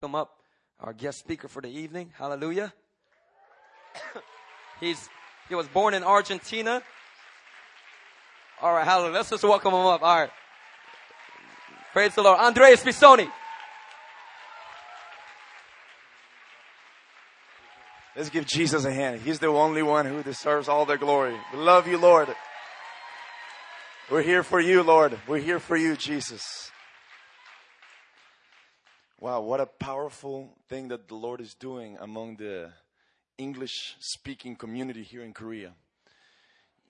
Come up, our guest speaker for the evening. Hallelujah. He's he was born in Argentina. All right, hallelujah. Let's just welcome him up. All right. Praise the Lord. Andreas Bisonni. Let's give Jesus a hand. He's the only one who deserves all the glory. We love you, Lord. We're here for you, Lord. We're here for you, Jesus. Wow, what a powerful thing that the Lord is doing among the English speaking community here in Korea.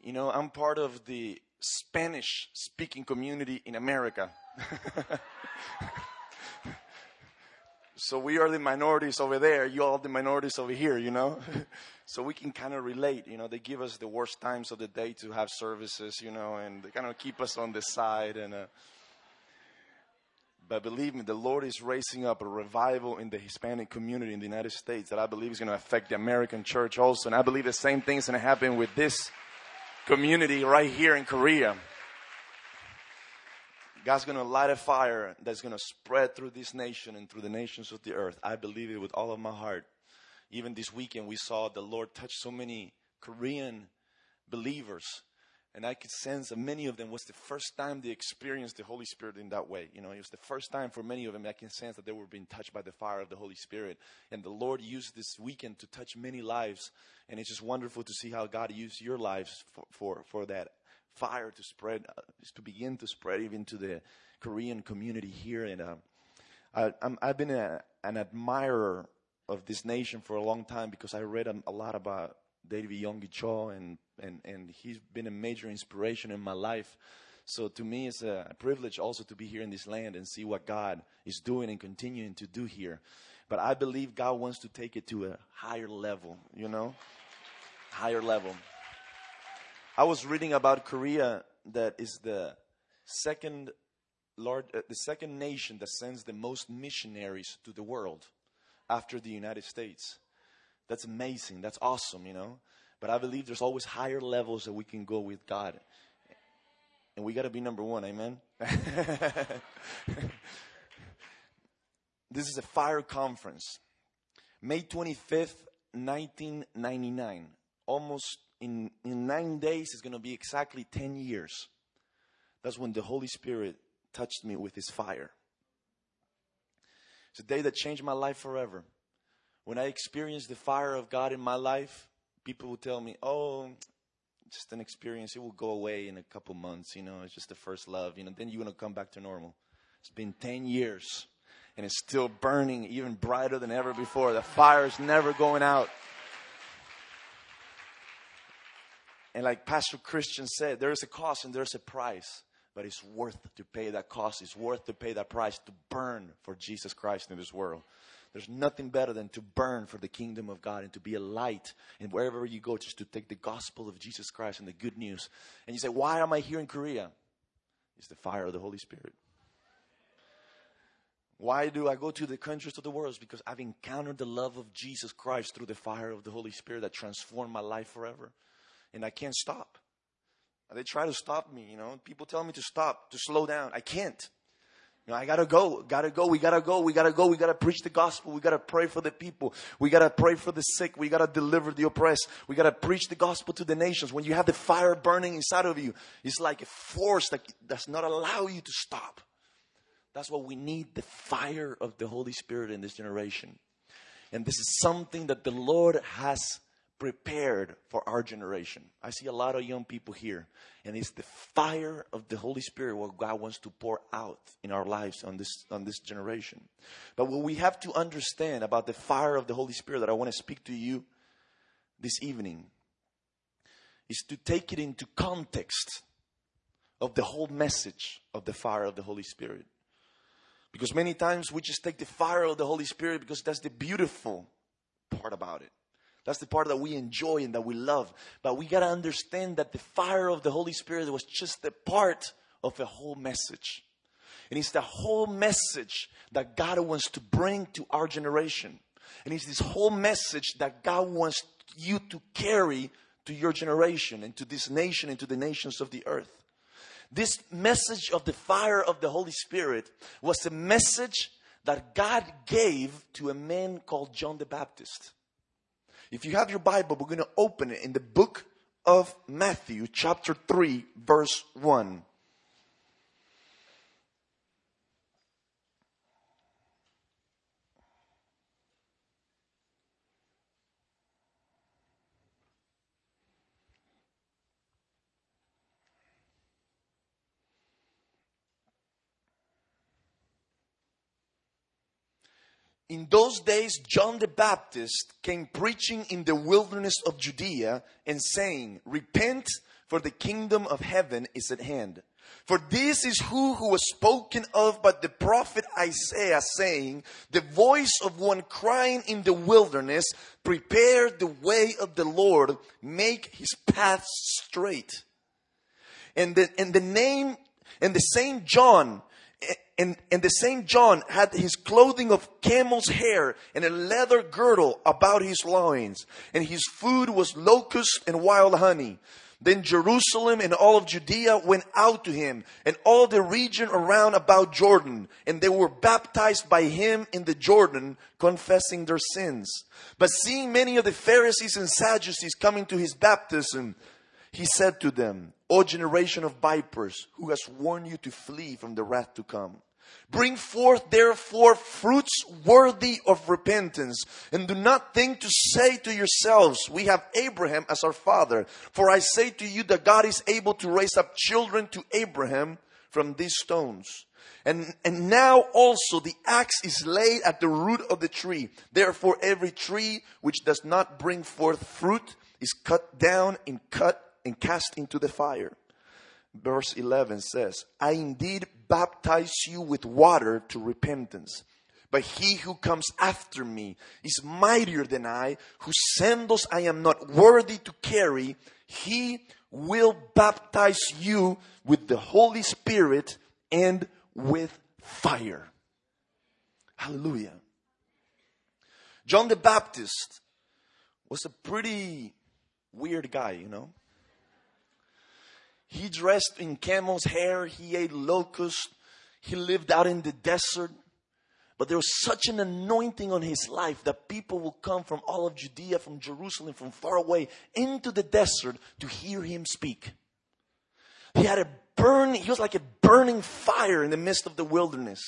You know, I'm part of the Spanish speaking community in America. so we are the minorities over there, you all the minorities over here, you know? so we can kind of relate, you know, they give us the worst times of the day to have services, you know, and they kind of keep us on the side and uh, but believe me, the Lord is raising up a revival in the Hispanic community in the United States that I believe is going to affect the American church also. And I believe the same thing is going to happen with this community right here in Korea. God's going to light a fire that's going to spread through this nation and through the nations of the earth. I believe it with all of my heart. Even this weekend, we saw the Lord touch so many Korean believers and I could sense that many of them was the first time they experienced the Holy Spirit in that way. You know, it was the first time for many of them I can sense that they were being touched by the fire of the Holy Spirit. And the Lord used this weekend to touch many lives. And it's just wonderful to see how God used your lives for, for, for that fire to spread, uh, to begin to spread even to the Korean community here. And uh, I, have been a, an admirer of this nation for a long time because I read a, a lot about David Yonggi Cho, and, and, and he's been a major inspiration in my life. So to me, it's a privilege also to be here in this land and see what God is doing and continuing to do here. But I believe God wants to take it to a higher level, you know? Higher level. I was reading about Korea that is the second Lord, uh, the second nation that sends the most missionaries to the world after the United States. That's amazing. That's awesome, you know. But I believe there's always higher levels that we can go with God. And we got to be number one, amen? this is a fire conference. May 25th, 1999. Almost in, in nine days, it's going to be exactly 10 years. That's when the Holy Spirit touched me with his fire. It's a day that changed my life forever. When I experience the fire of God in my life, people will tell me, oh, just an experience. It will go away in a couple months. You know, it's just the first love. You know, then you're going to come back to normal. It's been 10 years and it's still burning even brighter than ever before. The fire is never going out. And like Pastor Christian said, there is a cost and there's a price, but it's worth to pay that cost. It's worth to pay that price to burn for Jesus Christ in this world. There's nothing better than to burn for the kingdom of God and to be a light and wherever you go just to take the gospel of Jesus Christ and the good news. And you say, Why am I here in Korea? It's the fire of the Holy Spirit. Why do I go to the countries of the world? It's because I've encountered the love of Jesus Christ through the fire of the Holy Spirit that transformed my life forever. And I can't stop. They try to stop me, you know. People tell me to stop, to slow down. I can't. You know, I gotta go, gotta go, we gotta go, we gotta go, we gotta preach the gospel, we gotta pray for the people, we gotta pray for the sick, we gotta deliver the oppressed, we gotta preach the gospel to the nations. When you have the fire burning inside of you, it's like a force that does not allow you to stop. That's what we need the fire of the Holy Spirit in this generation. And this is something that the Lord has prepared for our generation. I see a lot of young people here, and it's the fire of the Holy Spirit what God wants to pour out in our lives on this on this generation. But what we have to understand about the fire of the Holy Spirit that I want to speak to you this evening is to take it into context of the whole message of the fire of the Holy Spirit. Because many times we just take the fire of the Holy Spirit because that's the beautiful part about it. That's the part that we enjoy and that we love. But we got to understand that the fire of the Holy Spirit was just a part of a whole message. And it's the whole message that God wants to bring to our generation. And it's this whole message that God wants you to carry to your generation and to this nation and to the nations of the earth. This message of the fire of the Holy Spirit was a message that God gave to a man called John the Baptist. If you have your Bible, we're going to open it in the book of Matthew, chapter 3, verse 1. In those days, John the Baptist came preaching in the wilderness of Judea and saying, Repent, for the kingdom of heaven is at hand. For this is who who was spoken of by the prophet Isaiah, saying, The voice of one crying in the wilderness, Prepare the way of the Lord, make his path straight. And the, and the name, and the same John, and, and the same John had his clothing of camel's hair and a leather girdle about his loins, and his food was locusts and wild honey. Then Jerusalem and all of Judea went out to him, and all the region around about Jordan, and they were baptized by him in the Jordan, confessing their sins. But seeing many of the Pharisees and Sadducees coming to his baptism, he said to them, O generation of vipers, who has warned you to flee from the wrath to come? Bring forth therefore fruits worthy of repentance, and do not think to say to yourselves, We have Abraham as our father. For I say to you that God is able to raise up children to Abraham from these stones. And, and now also the axe is laid at the root of the tree. Therefore, every tree which does not bring forth fruit is cut down and cut and cast into the fire verse 11 says, I indeed baptize you with water to repentance. But he who comes after me is mightier than I, whose sandals I am not worthy to carry. He will baptize you with the Holy Spirit and with fire. Hallelujah. John the Baptist was a pretty weird guy, you know. He dressed in camel's hair. He ate locusts. He lived out in the desert. But there was such an anointing on his life that people will come from all of Judea, from Jerusalem, from far away into the desert to hear him speak. He had a burn, he was like a burning fire in the midst of the wilderness.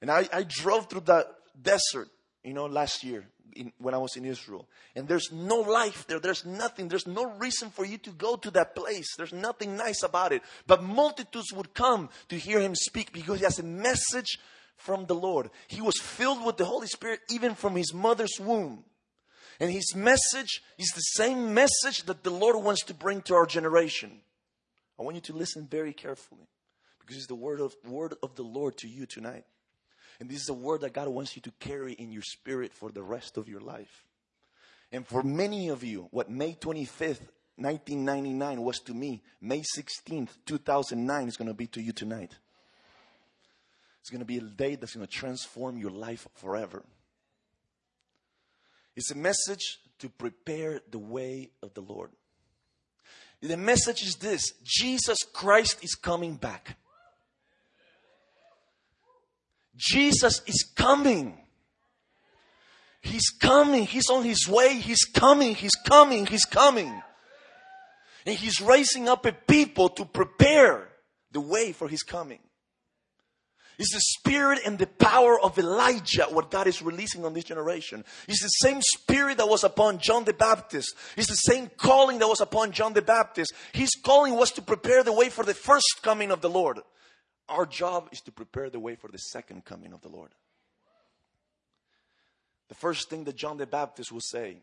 And I, I drove through that desert, you know, last year in, when I was in Israel. And there's no life there. There's nothing. There's no reason for you to go to that place. There's nothing nice about it. But multitudes would come to hear him speak because he has a message from the Lord. He was filled with the Holy Spirit even from his mother's womb. And his message is the same message that the Lord wants to bring to our generation. I want you to listen very carefully because it's the word of, word of the Lord to you tonight. And this is a word that God wants you to carry in your spirit for the rest of your life. And for many of you, what May 25th, 1999 was to me, May 16th, 2009 is going to be to you tonight. It's going to be a day that's going to transform your life forever. It's a message to prepare the way of the Lord. The message is this Jesus Christ is coming back. Jesus is coming. He's coming. He's on his way. He's coming. He's coming. He's coming. And he's raising up a people to prepare the way for his coming. It's the spirit and the power of Elijah, what God is releasing on this generation. It's the same spirit that was upon John the Baptist. It's the same calling that was upon John the Baptist. His calling was to prepare the way for the first coming of the Lord. Our job is to prepare the way for the second coming of the Lord. The first thing that John the Baptist will say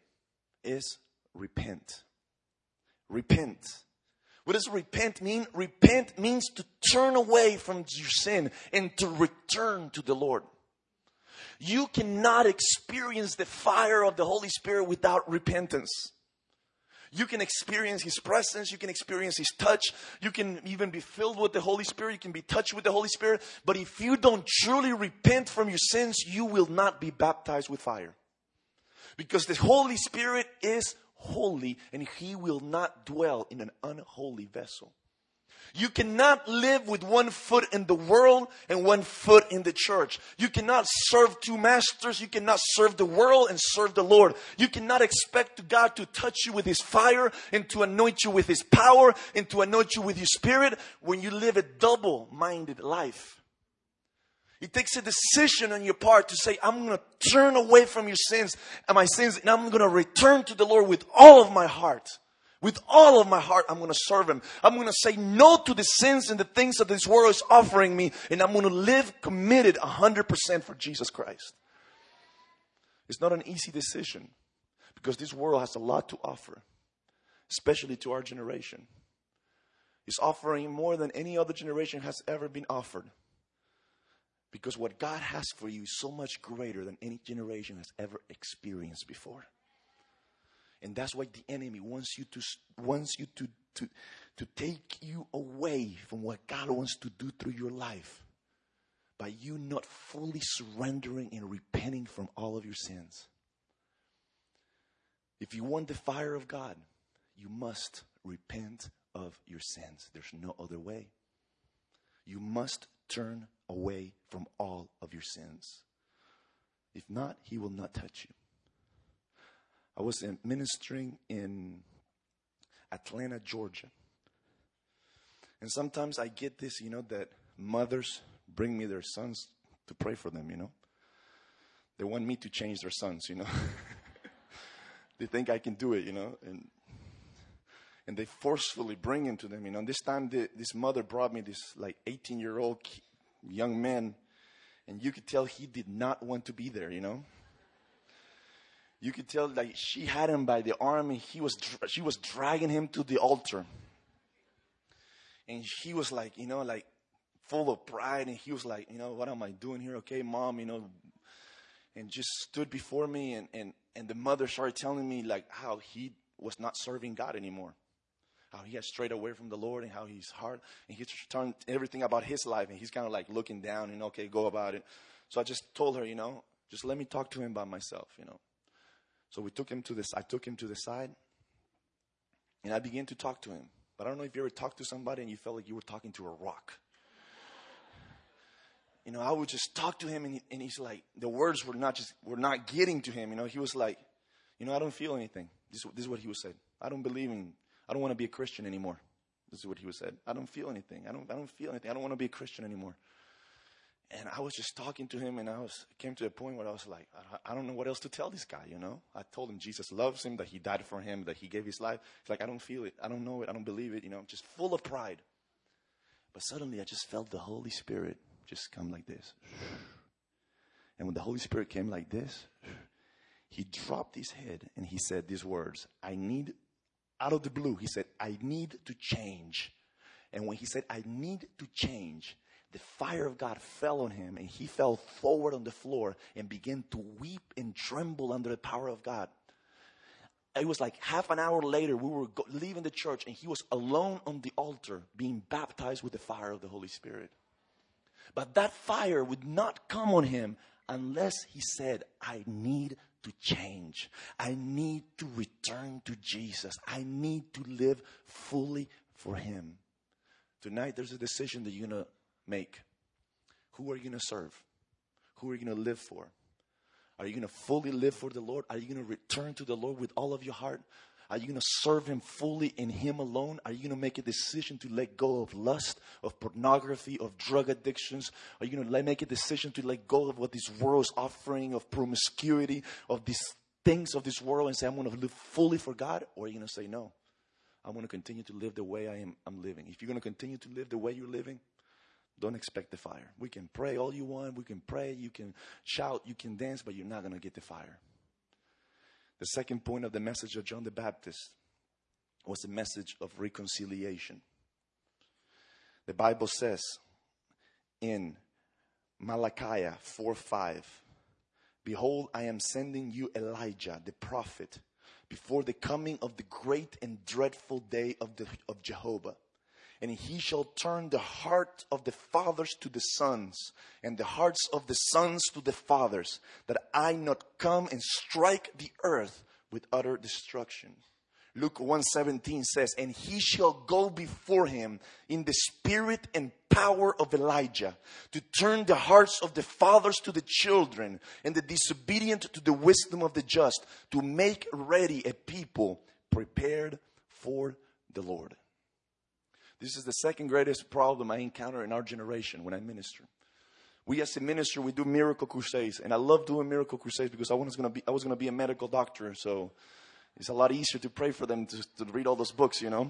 is repent. Repent. What does repent mean? Repent means to turn away from your sin and to return to the Lord. You cannot experience the fire of the Holy Spirit without repentance. You can experience His presence. You can experience His touch. You can even be filled with the Holy Spirit. You can be touched with the Holy Spirit. But if you don't truly repent from your sins, you will not be baptized with fire. Because the Holy Spirit is holy and He will not dwell in an unholy vessel. You cannot live with one foot in the world and one foot in the church. You cannot serve two masters. You cannot serve the world and serve the Lord. You cannot expect God to touch you with His fire and to anoint you with His power and to anoint you with His Spirit when you live a double minded life. It takes a decision on your part to say, I'm going to turn away from your sins and my sins and I'm going to return to the Lord with all of my heart. With all of my heart, I'm going to serve Him. I'm going to say no to the sins and the things that this world is offering me, and I'm going to live committed 100% for Jesus Christ. It's not an easy decision because this world has a lot to offer, especially to our generation. It's offering more than any other generation has ever been offered. Because what God has for you is so much greater than any generation has ever experienced before. And that's why the enemy wants you to wants you to, to, to take you away from what God wants to do through your life by you not fully surrendering and repenting from all of your sins. If you want the fire of God, you must repent of your sins. There's no other way. You must turn away from all of your sins. If not, He will not touch you. I was ministering in Atlanta, Georgia. And sometimes I get this, you know, that mothers bring me their sons to pray for them, you know. They want me to change their sons, you know. they think I can do it, you know, and and they forcefully bring him to them, you know. And this time, the, this mother brought me this like 18 year old young man, and you could tell he did not want to be there, you know you could tell like she had him by the arm and he was she was dragging him to the altar. And he was like you know like full of pride and he was like you know what am i doing here? Okay mom you know. And just stood before me and and and the mother started telling me like how he was not serving god anymore. How he had strayed away from the lord and how he's hard and he's turned everything about his life and he's kind of like looking down and okay go about it. So i just told her you know just let me talk to him by myself you know so we took him to this, I took him to the side and I began to talk to him. But I don't know if you ever talked to somebody and you felt like you were talking to a rock. You know, I would just talk to him and, he, and he's like, the words were not just, were not getting to him. You know, he was like, you know, I don't feel anything. This, this is what he was said. I don't believe in, I don't want to be a Christian anymore. This is what he was said. I don't feel anything. I don't, I don't feel anything. I don't want to be a Christian anymore. And I was just talking to him, and I was came to a point where I was like, I, don't know what else to tell this guy. You know, I told him Jesus loves him, that He died for him, that He gave His life. It's like I don't feel it, I don't know it, I don't believe it. You know, I'm just full of pride. But suddenly, I just felt the Holy Spirit just come like this. And when the Holy Spirit came like this, he dropped his head and he said these words I need, out of the blue, he said, I need to change. And when he said, I need to change, the fire of God fell on him and he fell forward on the floor and began to weep and tremble under the power of God. It was like half an hour later, we were go- leaving the church and he was alone on the altar being baptized with the fire of the Holy Spirit. But that fire would not come on him unless he said, I need to change. I need to return to Jesus. I need to live fully for him. Tonight, there's a decision that you're going to make? Who are you going to serve? Who are you going to live for? Are you going to fully live for the Lord? Are you going to return to the Lord with all of your heart? Are you going to serve Him fully in Him alone? Are you going to make a decision to let go of lust, of pornography, of drug addictions? Are you going to make a decision to let go of what this world is offering, of promiscuity, of these things of this world, and say, I'm going to live fully for God? Or are you going to say, No, I'm going to continue to live the way I am I'm living? If you're going to continue to live the way you're living, don't expect the fire. We can pray all you want. We can pray. You can shout. You can dance, but you're not going to get the fire. The second point of the message of John the Baptist was the message of reconciliation. The Bible says in Malachi 4 5, Behold, I am sending you Elijah, the prophet, before the coming of the great and dreadful day of, the, of Jehovah and he shall turn the heart of the fathers to the sons, and the hearts of the sons to the fathers, that I not come and strike the earth with utter destruction. Luke 1:17 says, "And he shall go before him in the spirit and power of Elijah to turn the hearts of the fathers to the children and the disobedient to the wisdom of the just, to make ready a people prepared for the Lord." This is the second greatest problem I encounter in our generation when I minister. We as a minister, we do miracle crusades, and I love doing miracle crusades because I was going to be I was going to be a medical doctor, so it's a lot easier to pray for them to, to read all those books, you know.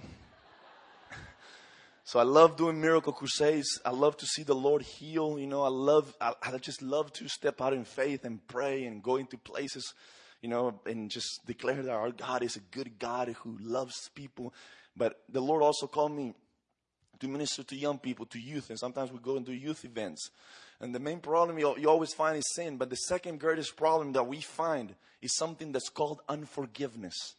so I love doing miracle crusades. I love to see the Lord heal. You know, I love I, I just love to step out in faith and pray and go into places, you know, and just declare that our God is a good God who loves people. But the Lord also called me to minister to young people, to youth, and sometimes we go and do youth events. And the main problem you, you always find is sin, but the second greatest problem that we find is something that's called unforgiveness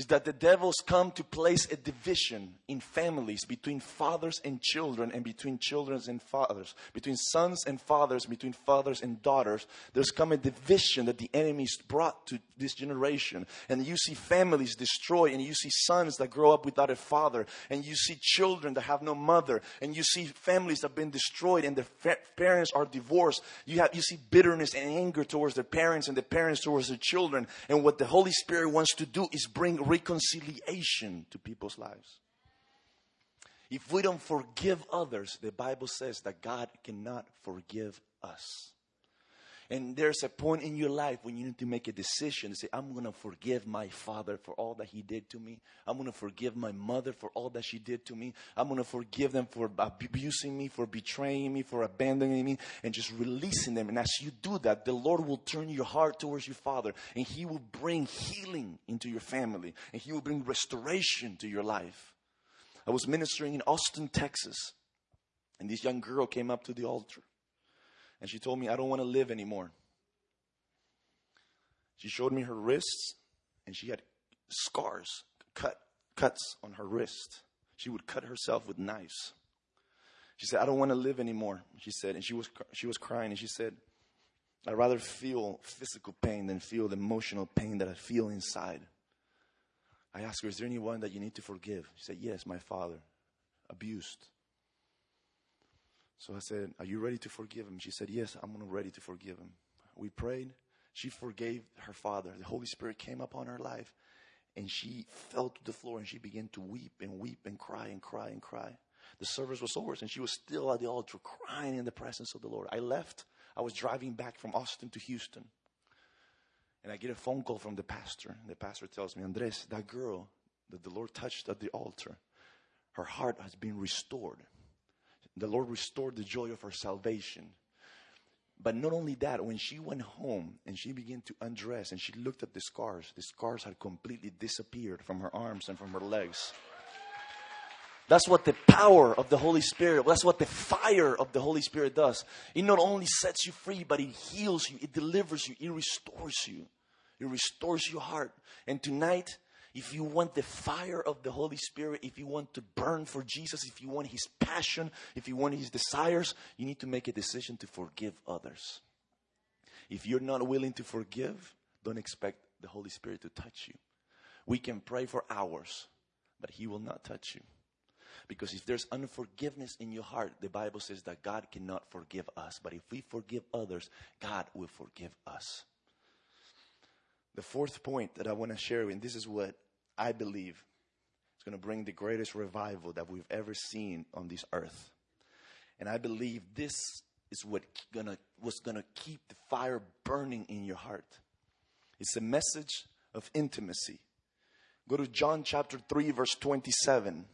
is that the devils come to place a division in families between fathers and children and between children and fathers, between sons and fathers, between fathers and daughters. There's come a division that the enemy's brought to this generation. And you see families destroyed, and you see sons that grow up without a father, and you see children that have no mother, and you see families that have been destroyed, and the fa- parents are divorced. You, have, you see bitterness and anger towards their parents, and the parents towards their children. And what the Holy Spirit wants to do is bring reconciliation to people's lives. If we don't forgive others, the Bible says that God cannot forgive us. And there's a point in your life when you need to make a decision to say, I'm going to forgive my father for all that he did to me. I'm going to forgive my mother for all that she did to me. I'm going to forgive them for abusing me, for betraying me, for abandoning me, and just releasing them. And as you do that, the Lord will turn your heart towards your father, and he will bring healing into your family, and he will bring restoration to your life. I was ministering in Austin, Texas, and this young girl came up to the altar. And she told me, I don't want to live anymore. She showed me her wrists, and she had scars, cut, cuts on her wrist. She would cut herself with knives. She said, I don't want to live anymore, she said. And she was, she was crying, and she said, I'd rather feel physical pain than feel the emotional pain that I feel inside. I asked her, Is there anyone that you need to forgive? She said, Yes, my father, abused. So I said, Are you ready to forgive him? She said, Yes, I'm ready to forgive him. We prayed. She forgave her father. The Holy Spirit came upon her life and she fell to the floor and she began to weep and weep and cry and cry and cry. The service was over and she was still at the altar crying in the presence of the Lord. I left. I was driving back from Austin to Houston. And I get a phone call from the pastor. The pastor tells me, Andres, that girl that the Lord touched at the altar, her heart has been restored the Lord restored the joy of her salvation. But not only that, when she went home and she began to undress and she looked at the scars, the scars had completely disappeared from her arms and from her legs. That's what the power of the Holy Spirit, that's what the fire of the Holy Spirit does. It not only sets you free, but it heals you, it delivers you, it restores you. It restores your heart. And tonight, if you want the fire of the Holy Spirit, if you want to burn for Jesus, if you want His passion, if you want His desires, you need to make a decision to forgive others. If you're not willing to forgive, don't expect the Holy Spirit to touch you. We can pray for hours, but He will not touch you. Because if there's unforgiveness in your heart, the Bible says that God cannot forgive us. But if we forgive others, God will forgive us. The fourth point that I want to share, with and this is what I believe is going to bring the greatest revival that we've ever seen on this earth. And I believe this is what gonna, what's going to keep the fire burning in your heart. It's a message of intimacy. Go to John chapter 3, verse 27.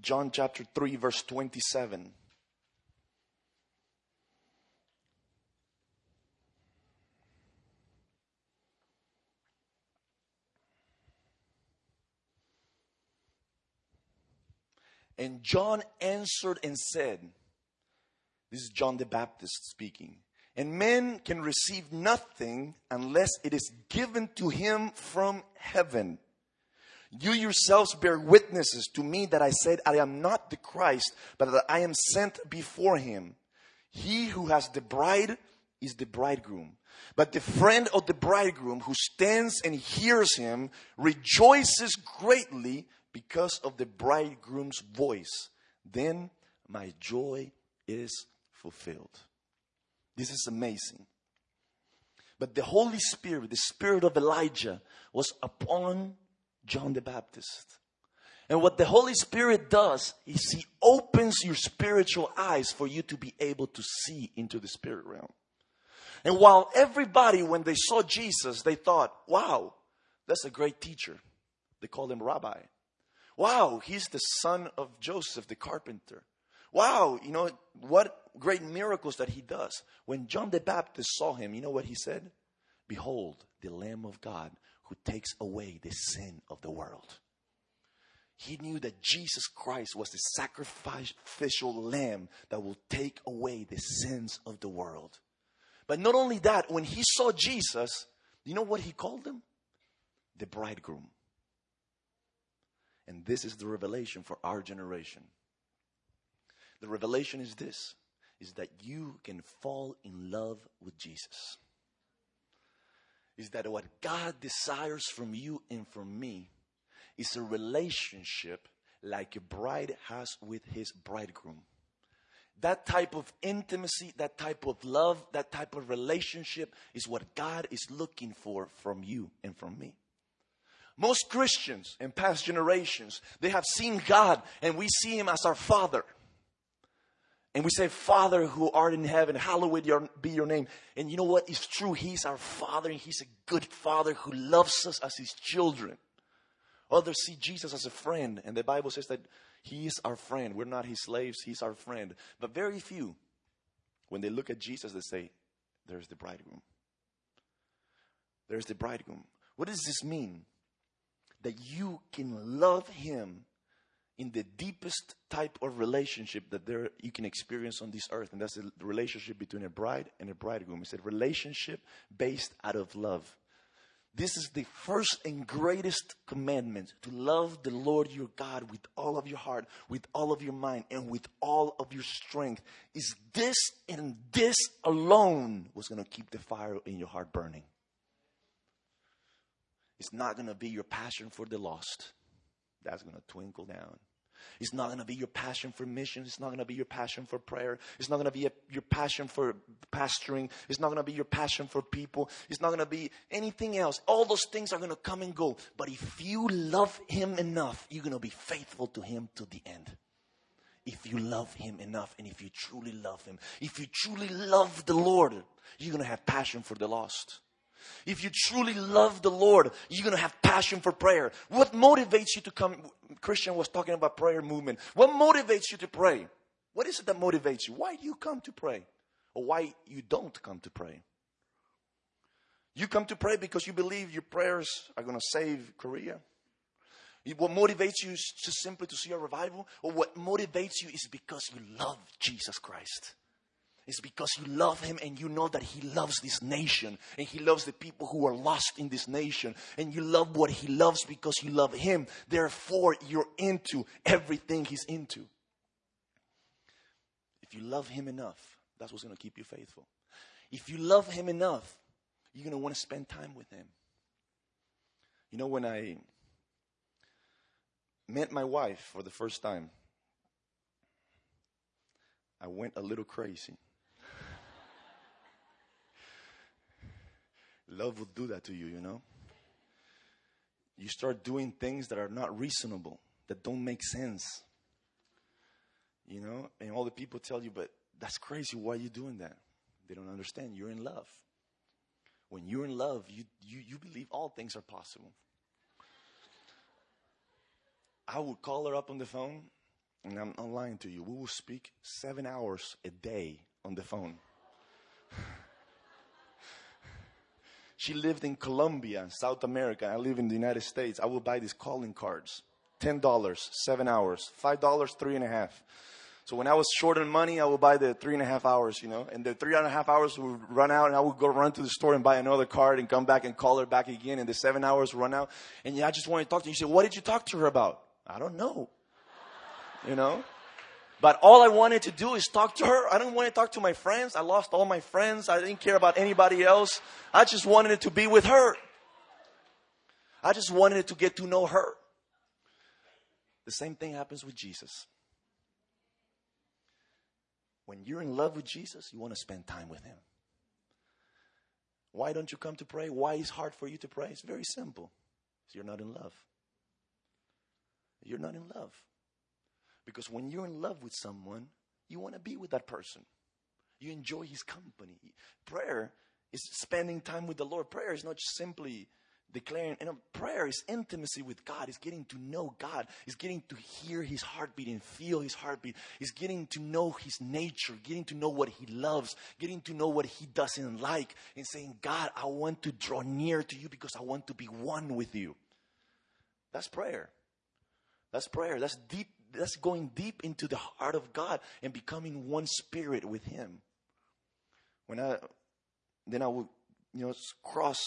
John chapter 3, verse 27. And John answered and said, This is John the Baptist speaking. And man can receive nothing unless it is given to him from heaven. You yourselves bear witnesses to me that I said, I am not the Christ, but that I am sent before him. He who has the bride is the bridegroom. But the friend of the bridegroom who stands and hears him rejoices greatly because of the bridegroom's voice. Then my joy is fulfilled. This is amazing. But the Holy Spirit, the spirit of Elijah, was upon John the Baptist. And what the Holy Spirit does is He opens your spiritual eyes for you to be able to see into the spirit realm. And while everybody, when they saw Jesus, they thought, wow, that's a great teacher. They called him rabbi. Wow, he's the son of Joseph, the carpenter. Wow, you know, what great miracles that he does. When John the Baptist saw him, you know what he said? Behold, the Lamb of God who takes away the sin of the world. He knew that Jesus Christ was the sacrificial lamb that will take away the sins of the world. But not only that, when he saw Jesus, you know what he called him? The bridegroom. And this is the revelation for our generation. The revelation is this is that you can fall in love with Jesus. Is that what God desires from you and from me is a relationship like a bride has with his bridegroom that type of intimacy, that type of love, that type of relationship is what God is looking for from you and from me. Most Christians in past generations, they have seen God and we see Him as our Father. And we say, Father who art in heaven, hallowed be your name. And you know what? It's true. He's our Father and He's a good Father who loves us as His children. Others see Jesus as a friend, and the Bible says that he is our friend. We're not his slaves, he's our friend. But very few, when they look at Jesus, they say, There's the bridegroom. There's the bridegroom. What does this mean? That you can love him in the deepest type of relationship that there you can experience on this earth, and that's the relationship between a bride and a bridegroom. It's a relationship based out of love. This is the first and greatest commandment to love the Lord your God with all of your heart, with all of your mind, and with all of your strength. Is this and this alone was going to keep the fire in your heart burning? It's not going to be your passion for the lost. That's going to twinkle down. It's not going to be your passion for missions. It's not going to be your passion for prayer. It's not going to be a, your passion for pastoring. It's not going to be your passion for people. It's not going to be anything else. All those things are going to come and go. But if you love Him enough, you're going to be faithful to Him to the end. If you love Him enough and if you truly love Him, if you truly love the Lord, you're going to have passion for the lost. If you truly love the Lord, you're going to have passion for prayer. What motivates you to come? Christian was talking about prayer movement. What motivates you to pray? What is it that motivates you? Why do you come to pray? Or why you don't come to pray? You come to pray because you believe your prayers are going to save Korea. What motivates you is just simply to see a revival? Or what motivates you is because you love Jesus Christ. It's because you love him and you know that he loves this nation and he loves the people who are lost in this nation. And you love what he loves because you love him. Therefore, you're into everything he's into. If you love him enough, that's what's going to keep you faithful. If you love him enough, you're going to want to spend time with him. You know, when I met my wife for the first time, I went a little crazy. Love will do that to you, you know? You start doing things that are not reasonable, that don't make sense. You know? And all the people tell you, but that's crazy. Why are you doing that? They don't understand. You're in love. When you're in love, you, you, you believe all things are possible. I would call her up on the phone, and I'm not lying to you. We will speak seven hours a day on the phone. She lived in Colombia, South America. I live in the United States. I will buy these calling cards. $10, seven hours. $5, three and a half. So when I was short on money, I would buy the three and a half hours, you know, and the three and a half hours would run out and I would go run to the store and buy another card and come back and call her back again and the seven hours run out. And yeah, I just wanted to talk to you. You said, what did you talk to her about? I don't know. You know? But all I wanted to do is talk to her. I didn't want to talk to my friends. I lost all my friends. I didn't care about anybody else. I just wanted to be with her. I just wanted to get to know her. The same thing happens with Jesus. When you're in love with Jesus, you want to spend time with him. Why don't you come to pray? Why is hard for you to pray? It's very simple. You're not in love. You're not in love. Because when you're in love with someone, you want to be with that person. You enjoy his company. Prayer is spending time with the Lord. Prayer is not simply declaring, you know, prayer is intimacy with God. Is getting to know God. Is getting to hear his heartbeat and feel his heartbeat. Is getting to know his nature, getting to know what he loves, getting to know what he doesn't like, and saying, God, I want to draw near to you because I want to be one with you. That's prayer. That's prayer. That's deep that's going deep into the heart of God and becoming one spirit with Him. When I, then I would, you know, cross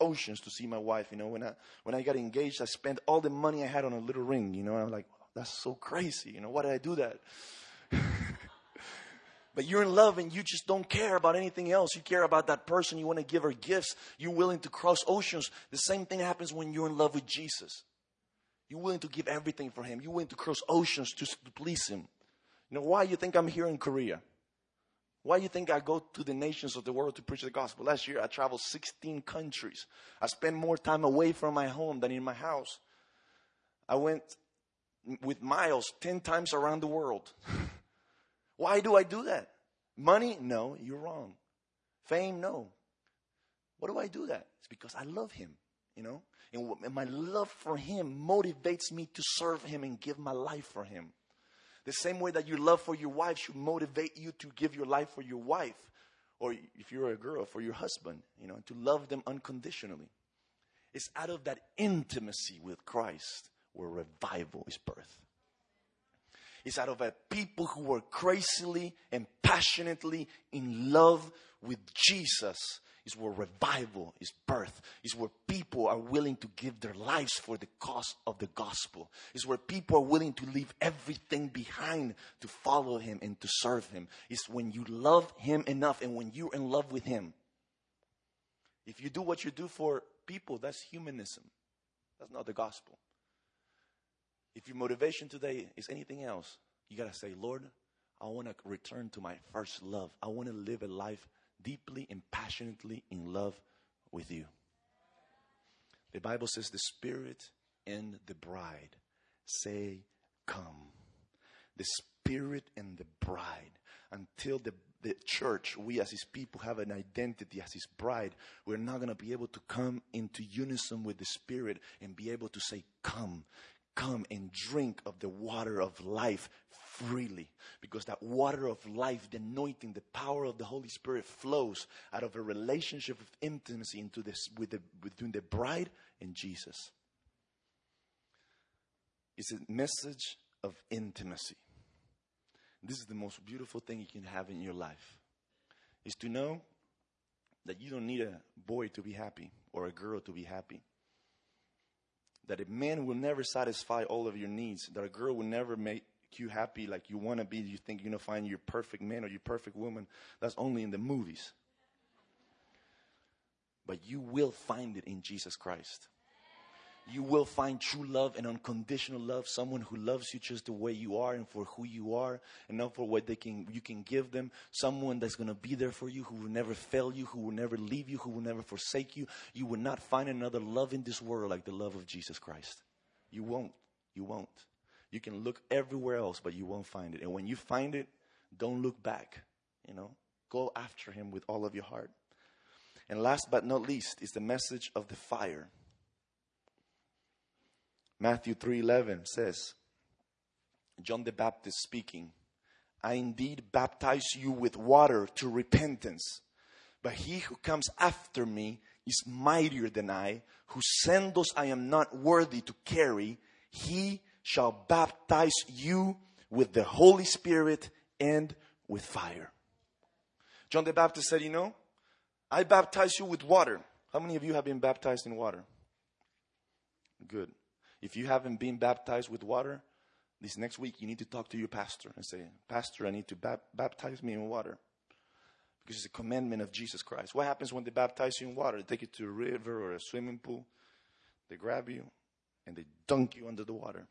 oceans to see my wife. You know, when I when I got engaged, I spent all the money I had on a little ring. You know, I'm like, that's so crazy. You know, why did I do that? but you're in love and you just don't care about anything else. You care about that person. You want to give her gifts. You're willing to cross oceans. The same thing happens when you're in love with Jesus. You're willing to give everything for Him. You're willing to cross oceans to, please Him. You know, why you think I'm here in Korea? Why you think I go to the nations of the world to preach the gospel? Last year I traveled 16 countries. I spent more time away from my home than in my house. I went with miles 10 times around the world. Why do I do that? Money? No, you're wrong. Fame? No. What do I do that? It's because I love him, you know? And my love for Him motivates me to serve Him and give my life for Him. The same way that your love for your wife should motivate you to give your life for your wife, or if you're a girl, for your husband, you know, to love them unconditionally. It's out of that intimacy with Christ where revival is birthed. It's out of a people who were crazily and passionately in love with Jesus is where revival is birth. Is where people are willing to give their lives for the cause of the gospel. Is where people are willing to leave everything behind to follow him and to serve him. It's when you love him enough and when you're in love with him. If you do what you do for people, that's humanism. That's not the gospel. If your motivation today is anything else, you got to say, Lord, I want to return to my first love. I want to live a life deeply and passionately in love with you. The Bible says the Spirit and the bride say, Come. The Spirit and the bride. Until the, the church, we as His people have an identity as His bride, we're not going to be able to come into unison with the Spirit and be able to say, Come. Come and drink of the water of life freely because that water of life, the anointing, the power of the Holy Spirit flows out of a relationship of intimacy into this with the, between the bride and Jesus. It's a message of intimacy. This is the most beautiful thing you can have in your life. Is to know that you don't need a boy to be happy or a girl to be happy. That a man will never satisfy all of your needs. That a girl will never make you happy like you want to be, you think you're going to find your perfect man or your perfect woman. That's only in the movies. But you will find it in Jesus Christ. You will find true love and unconditional love, someone who loves you just the way you are and for who you are, and not for what they can you can give them. Someone that's gonna be there for you, who will never fail you, who will never leave you, who will never forsake you. You will not find another love in this world like the love of Jesus Christ. You won't. You won't. You can look everywhere else, but you won't find it. And when you find it, don't look back. You know, go after him with all of your heart. And last but not least is the message of the fire. Matthew 3:11 says, John the Baptist speaking, I indeed baptize you with water to repentance, but he who comes after me is mightier than I, whose sandals I am not worthy to carry. He shall baptize you with the Holy Spirit and with fire. John the Baptist said, You know, I baptize you with water. How many of you have been baptized in water? Good. If you haven't been baptized with water, this next week you need to talk to your pastor and say, Pastor, I need to bap- baptize me in water. Because it's a commandment of Jesus Christ. What happens when they baptize you in water? They take you to a river or a swimming pool, they grab you, and they dunk you under the water.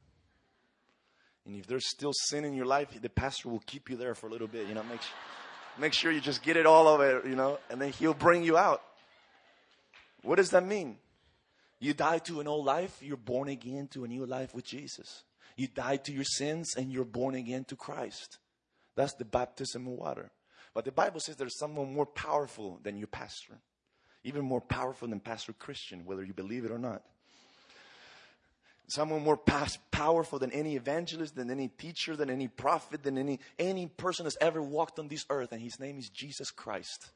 And if there's still sin in your life, the pastor will keep you there for a little bit, you know, make sure, make sure you just get it all it, you know, and then he'll bring you out. What does that mean? You die to an old life, you're born again to a new life with Jesus. You die to your sins and you're born again to Christ. That's the baptism of water. But the Bible says there's someone more powerful than your pastor, even more powerful than Pastor Christian, whether you believe it or not. Someone more powerful than any evangelist, than any teacher, than any prophet, than any, any person that's ever walked on this earth, and his name is Jesus Christ.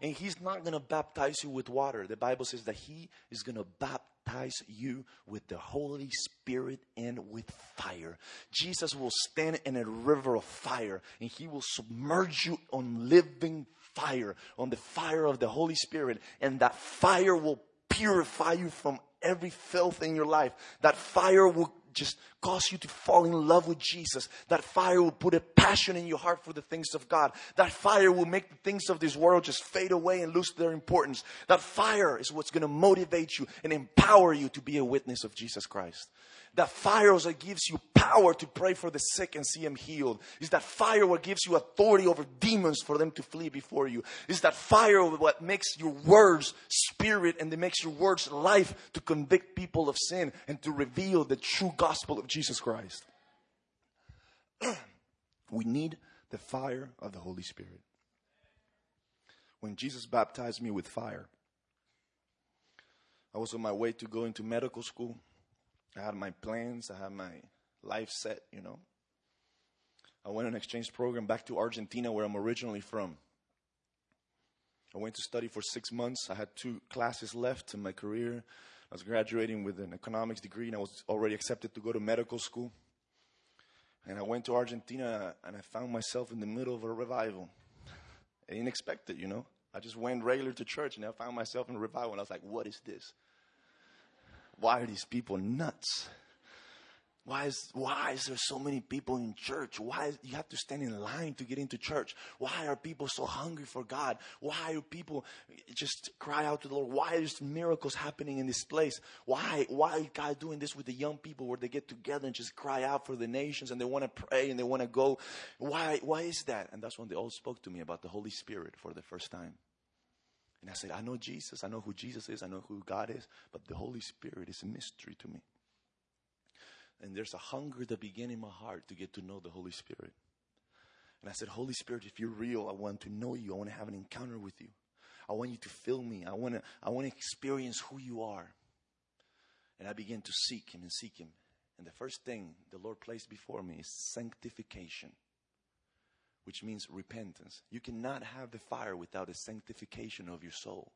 And he's not going to baptize you with water. The Bible says that he is going to baptize you with the Holy Spirit and with fire. Jesus will stand in a river of fire and he will submerge you on living fire, on the fire of the Holy Spirit. And that fire will purify you from every filth in your life. That fire will just cause you to fall in love with Jesus. That fire will put a passion in your heart for the things of God. That fire will make the things of this world just fade away and lose their importance. That fire is what's going to motivate you and empower you to be a witness of Jesus Christ. That fire also gives you power to pray for the sick and see them healed. Is that fire what gives you authority over demons for them to flee before you. Is that fire what makes your words spirit and that makes your words life to convict people of sin and to reveal the true gospel of Jesus Christ. we need the fire of the Holy Spirit. When Jesus baptized me with fire, I was on my way to go into medical school. I had my plans, I had my life set, you know. I went on an exchange program back to Argentina, where I'm originally from. I went to study for six months. I had two classes left in my career. I was graduating with an economics degree, and I was already accepted to go to medical school. And I went to Argentina, and I found myself in the middle of a revival. I didn't expect it, you know. I just went regular to church, and I found myself in a revival, and I was like, what is this? Why are these people nuts? Why is, why is there so many people in church? Why is, you have to stand in line to get into church? Why are people so hungry for God? Why do people just cry out to the Lord? Why is miracles happening in this place? Why, why is God doing this with the young people where they get together and just cry out for the nations and they want to pray and they want to go? Why, why is that? And that's when they all spoke to me about the Holy Spirit for the first time. And I said, I know Jesus. I know who Jesus is. I know who God is. But the Holy Spirit is a mystery to me. And there's a hunger that began in my heart to get to know the Holy Spirit. And I said, Holy Spirit, if you're real, I want to know you. I want to have an encounter with you. I want you to fill me. I want to, I want to experience who you are. And I began to seek him and seek him. And the first thing the Lord placed before me is sanctification which means repentance. You cannot have the fire without the sanctification of your soul.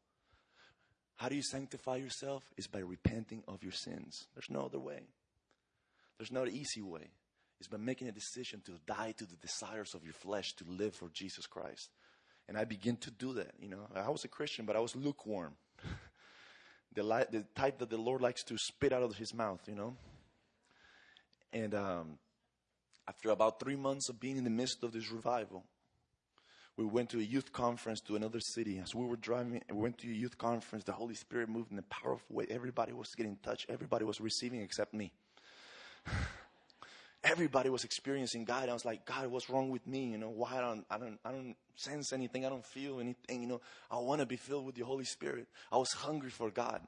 How do you sanctify yourself? Is by repenting of your sins. There's no other way. There's no easy way. It's by making a decision to die to the desires of your flesh to live for Jesus Christ. And I begin to do that. You know, I was a Christian, but I was lukewarm. the, li- the type that the Lord likes to spit out of his mouth, you know. And um, after about three months of being in the midst of this revival, we went to a youth conference to another city. As we were driving, we went to a youth conference. The Holy Spirit moved in a powerful way. Everybody was getting touched. Everybody was receiving except me. Everybody was experiencing God. I was like, God, what's wrong with me? You know, why I don't, I don't, I don't sense anything. I don't feel anything. You know, I want to be filled with the Holy Spirit. I was hungry for God.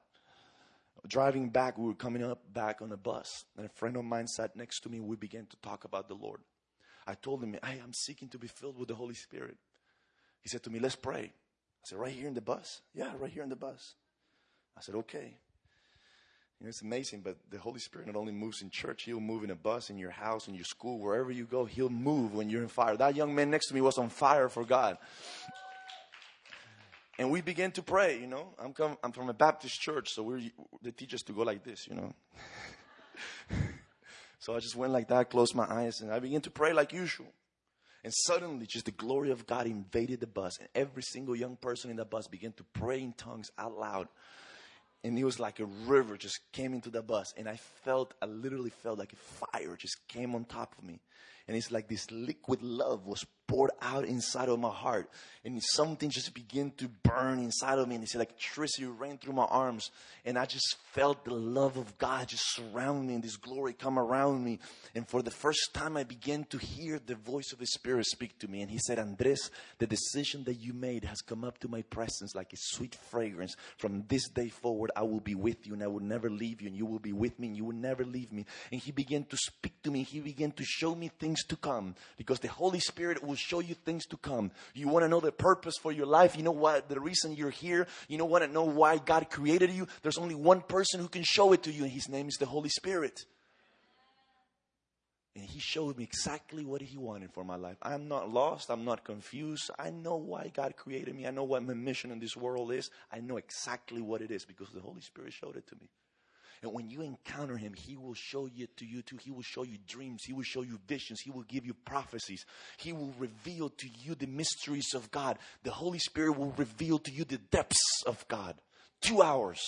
Driving back, we were coming up back on a bus, and a friend of mine sat next to me. We began to talk about the Lord. I told him, I am seeking to be filled with the Holy Spirit. He said to me, Let's pray. I said, Right here in the bus? Yeah, right here in the bus. I said, Okay. You know, it's amazing, but the Holy Spirit not only moves in church, He'll move in a bus, in your house, in your school, wherever you go, He'll move when you're in fire. That young man next to me was on fire for God. And we began to pray, you know. I'm, come, I'm from a Baptist church, so we're, they teach us to go like this, you know. so I just went like that, closed my eyes, and I began to pray like usual. And suddenly, just the glory of God invaded the bus, and every single young person in the bus began to pray in tongues out loud. and it was like a river just came into the bus and i felt i literally felt like a fire just came on top of me and it's like this liquid love was poured out inside of my heart. And something just began to burn inside of me. And it's like electricity ran through my arms. And i just felt the love of god just surround me and this glory come around me. And for the first time i began to hear the voice of the spirit speak to me. And he said andres the decision that you made has come up to my presence like a sweet fragrance. From this day forward i will be with you and i will never leave you and you will be with me and you will never leave me. And he began to speak to me. He began to show me things to come because the holy spirit will show you things to come you want to know the purpose for your life you know what the reason you're here you know want to know why god created you there's only one person who can show it to you and his name is the holy spirit and he showed me exactly what he wanted for my life. I'm not lost. I'm not confused. I know why God created me. I know what my mission in this world is. I know exactly what it is because the Holy Spirit showed it to me. And when you encounter him, he will show you to you too. He will show you dreams. He will show you visions. He will give you prophecies. He will reveal to you the mysteries of God. The Holy Spirit will reveal to you the depths of God. Two hours,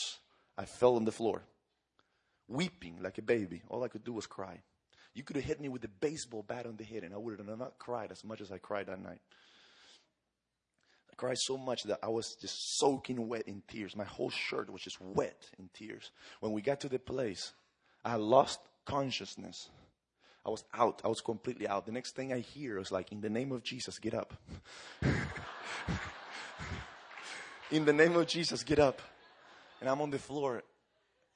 I fell on the floor, weeping like a baby. All I could do was cry. You could have hit me with a baseball bat on the head, and I would have not cried as much as I cried that night. Cried so much that I was just soaking wet in tears. My whole shirt was just wet in tears. When we got to the place, I lost consciousness. I was out. I was completely out. The next thing I hear is like, in the name of Jesus, get up. in the name of Jesus, get up. And I'm on the floor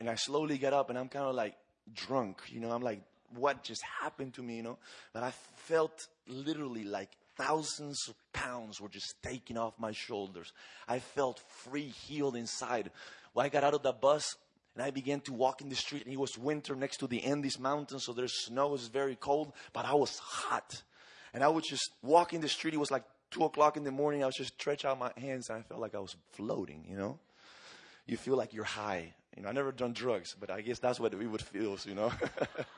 and I slowly get up and I'm kind of like drunk, you know, I'm like, what just happened to me, you know? But I felt literally like thousands of pounds were just taken off my shoulders. I felt free, healed inside. When I got out of the bus and I began to walk in the street, and it was winter next to the Andes Mountains, so there's snow, it's very cold, but I was hot. And I would just walk in the street, it was like two o'clock in the morning, I would just stretch out my hands and I felt like I was floating, you know? You feel like you're high. You know, I never done drugs, but I guess that's what we would feel, you know?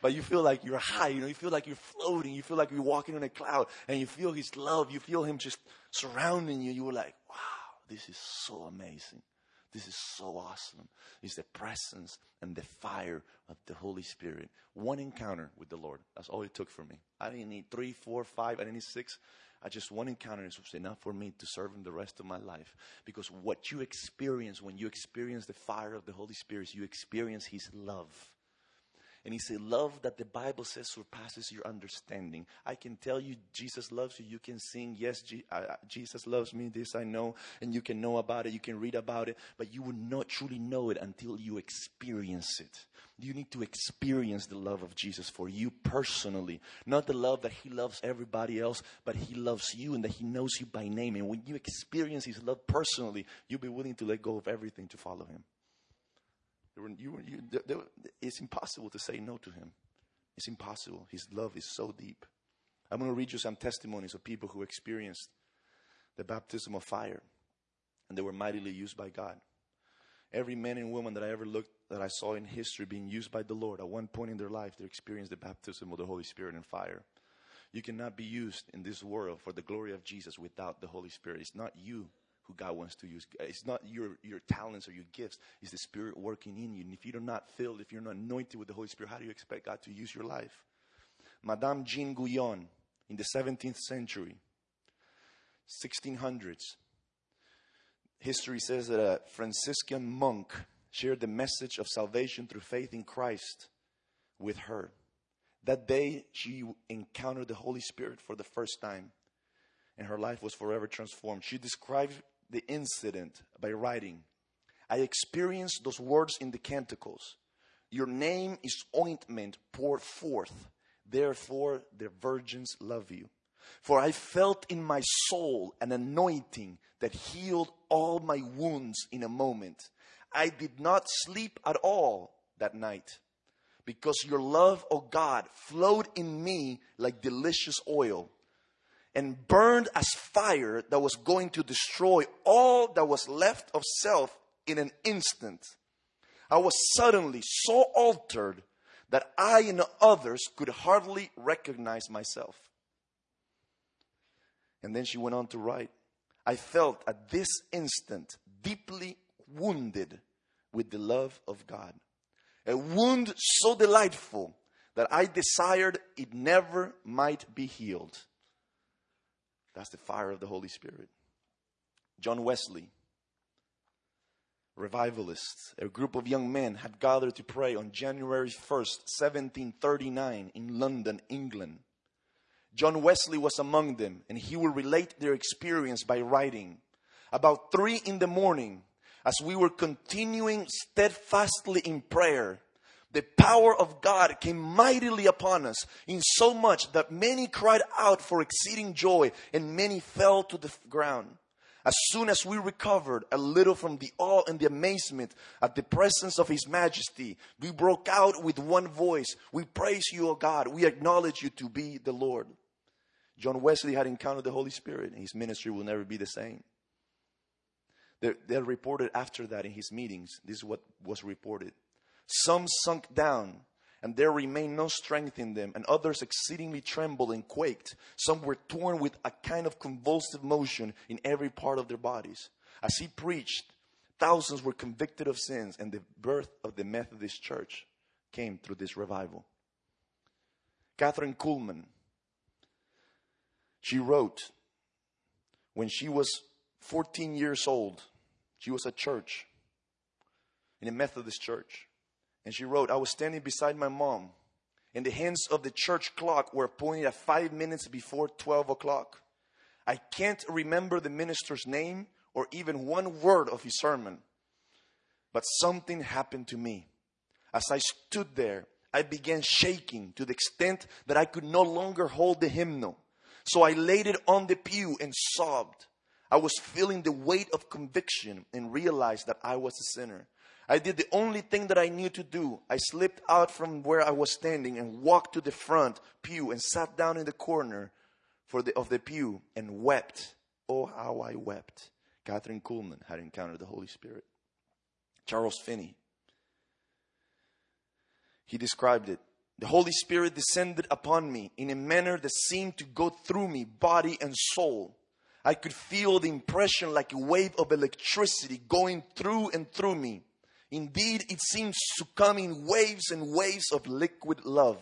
but you feel like you're high, you know, you feel like you're floating, you feel like you're walking on a cloud, and you feel His love, you feel Him just surrounding you. You were like, wow, this is so amazing. This is so awesome. It's the presence and the fire of the Holy Spirit. One encounter with the Lord. That's all it took for me. I didn't need three, four, five, I didn't need six. I just one encounter is enough for me to serve him the rest of my life. Because what you experience when you experience the fire of the Holy Spirit, is you experience his love. And he said, Love that the Bible says surpasses your understanding. I can tell you Jesus loves you. You can sing, Yes, G- uh, Jesus loves me. This I know. And you can know about it. You can read about it. But you will not truly know it until you experience it. You need to experience the love of Jesus for you personally. Not the love that He loves everybody else, but He loves you and that He knows you by name. And when you experience His love personally, you'll be willing to let go of everything to follow Him. You, you, it's impossible to say no to him. It's impossible. His love is so deep. I'm going to read you some testimonies of people who experienced the baptism of fire and they were mightily used by God. Every man and woman that I ever looked that I saw in history being used by the Lord at one point in their life, they experienced the baptism of the Holy Spirit and fire. You cannot be used in this world for the glory of Jesus without the Holy Spirit. It's not you who God wants to use. It's not your, your talents or your gifts, it's the Spirit working in you. And if you're not filled, if you're not anointed with the Holy Spirit, how do you expect God to use your life? Madame Jean Guyon in the 17th century, 1600s, history says that a Franciscan monk shared the message of salvation through faith in Christ with her. That day, she encountered the Holy Spirit for the first time, and her life was forever transformed. She described the incident by writing, I experienced those words in the Canticles. Your name is ointment poured forth. Therefore, the virgins love you. For I felt in my soul an anointing that healed all my wounds in a moment. I did not sleep at all that night because your love, O oh God, flowed in me like delicious oil and burned as fire that was going to destroy all that was left of self in an instant. I was suddenly so altered that I and others could hardly recognize myself. And then she went on to write I felt at this instant deeply wounded with the love of God. A wound so delightful that I desired it never might be healed. That's the fire of the Holy Spirit. John Wesley, revivalists, a group of young men had gathered to pray on January 1st, 1739, in London, England. John Wesley was among them, and he will relate their experience by writing. About three in the morning, as we were continuing steadfastly in prayer, the power of God came mightily upon us, in so much that many cried out for exceeding joy, and many fell to the ground. As soon as we recovered a little from the awe and the amazement at the presence of His Majesty, we broke out with one voice We praise you, O God. We acknowledge you to be the Lord. John Wesley had encountered the Holy Spirit, and his ministry will never be the same. They're, reported after that in his meetings. This is what was reported. Some sunk down and there remained no strength in them, and others exceedingly trembled and quaked. Some were torn with a kind of convulsive motion in every part of their bodies. As he preached, thousands were convicted of sins, and the birth of the Methodist Church came through this revival. Kathryn Kuhlman, she wrote, when she was 14 years old, she was at church, in a Methodist church. And she wrote, I was standing beside my mom, and the hands of the church clock were pointing at five minutes before 12 o'clock. I can't remember the minister's name or even one word of his sermon, but something happened to me. As I stood there, I began shaking to the extent that I could no longer hold the hymnal. So I laid it on the pew and sobbed. I was feeling the weight of conviction and realized that I was a sinner. I did the only thing that I knew to do. I slipped out from where I was standing and walked to the front pew and sat down in the corner for the, of the pew and wept. Oh, how I wept. Kathryn Kuhlman had encountered the Holy Spirit. Charles Finney. He described it. The Holy Spirit descended upon me in a manner that seemed to go through me, body and soul. I could feel the impression like a wave of electricity going through and through me. Indeed, it seems to come in waves and waves of liquid love.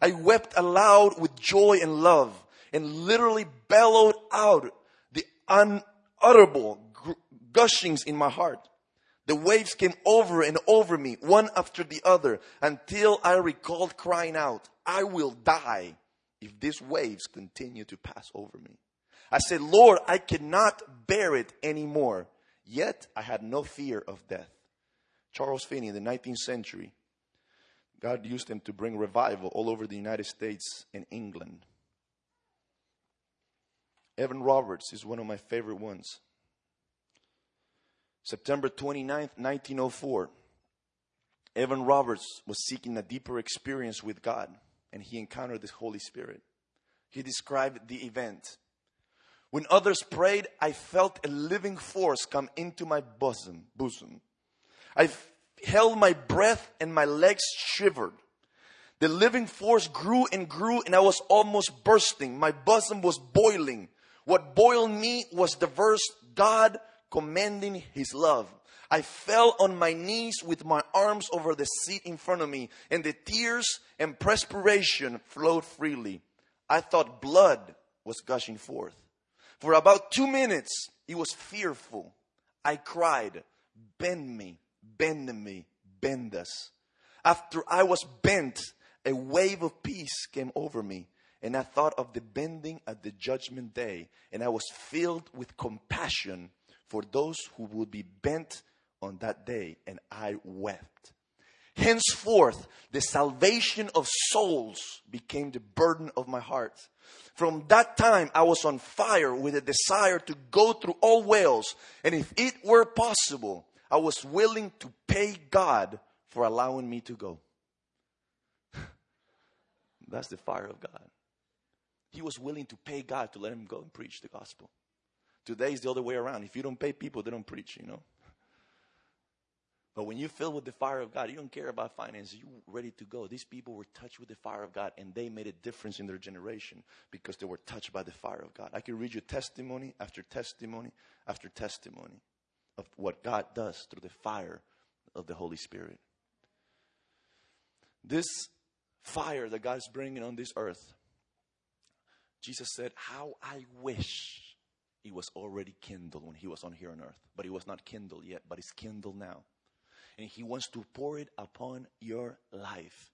I wept aloud with joy and love and literally bellowed out the unutterable gushings in my heart. The waves came over and over me, one after the other, until I recalled crying out, I will die if these waves continue to pass over me. I said, Lord, I cannot bear it anymore. Yet I had no fear of death. Charles Finney in the 19th century, God used him to bring revival all over the United States and England. Evan Roberts is one of my favorite ones. September 29th, 1904, Evan Roberts was seeking a deeper experience with God and he encountered the Holy Spirit. He described the event. When others prayed, I felt a living force come into my bosom, bosom. I held my breath and my legs shivered. The living force grew and grew and I was almost bursting. My bosom was boiling. What boiled me was the verse, God commanding his love. I fell on my knees with my arms over the seat in front of me and the tears and perspiration flowed freely. I thought blood was gushing forth. For about two minutes, it was fearful. I cried, bend me, bend me, bend us. After I was bent, a wave of peace came over me. And I thought of the bending at the judgment day, and I was filled with compassion for those who would be bent on that day, and I wept. Henceforth, the salvation of souls became the burden of my heart. From that time, I was on fire with a desire to go through all Wales, and if it were possible, I was willing to pay God for allowing me to go. That's the fire of God. He was willing to pay God to let him go and preach the gospel. Today is the other way around. If you don't pay people, they don't preach, you know. But when you fill with the fire of God, you don't care about finances. You're ready to go. These people were touched with the fire of God, and they made a difference in their generation because they were touched by the fire of God. I can read you testimony after testimony after testimony of what God does through the fire of the Holy Spirit. This fire that God is bringing on this earth, Jesus said, How I wish it was already kindled when he was on here on earth. But it was not kindled yet, but it's kindled now. And he wants to pour it upon your life.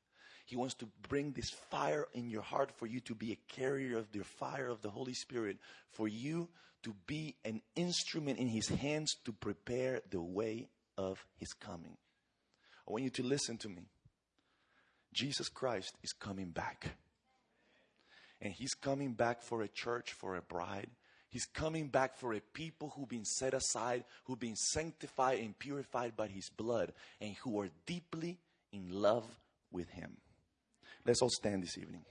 He wants to bring this fire in your heart for you to be a carrier of the fire of the Holy Spirit, for you to be an instrument in His hands to prepare the way of His coming. I want you to listen to me. Jesus Christ is coming back. And He's coming back for a church, for a bride. He's coming back for a people who've been set aside, who've been sanctified and purified by His blood, and who are deeply in love with Him. Let's all stand this evening.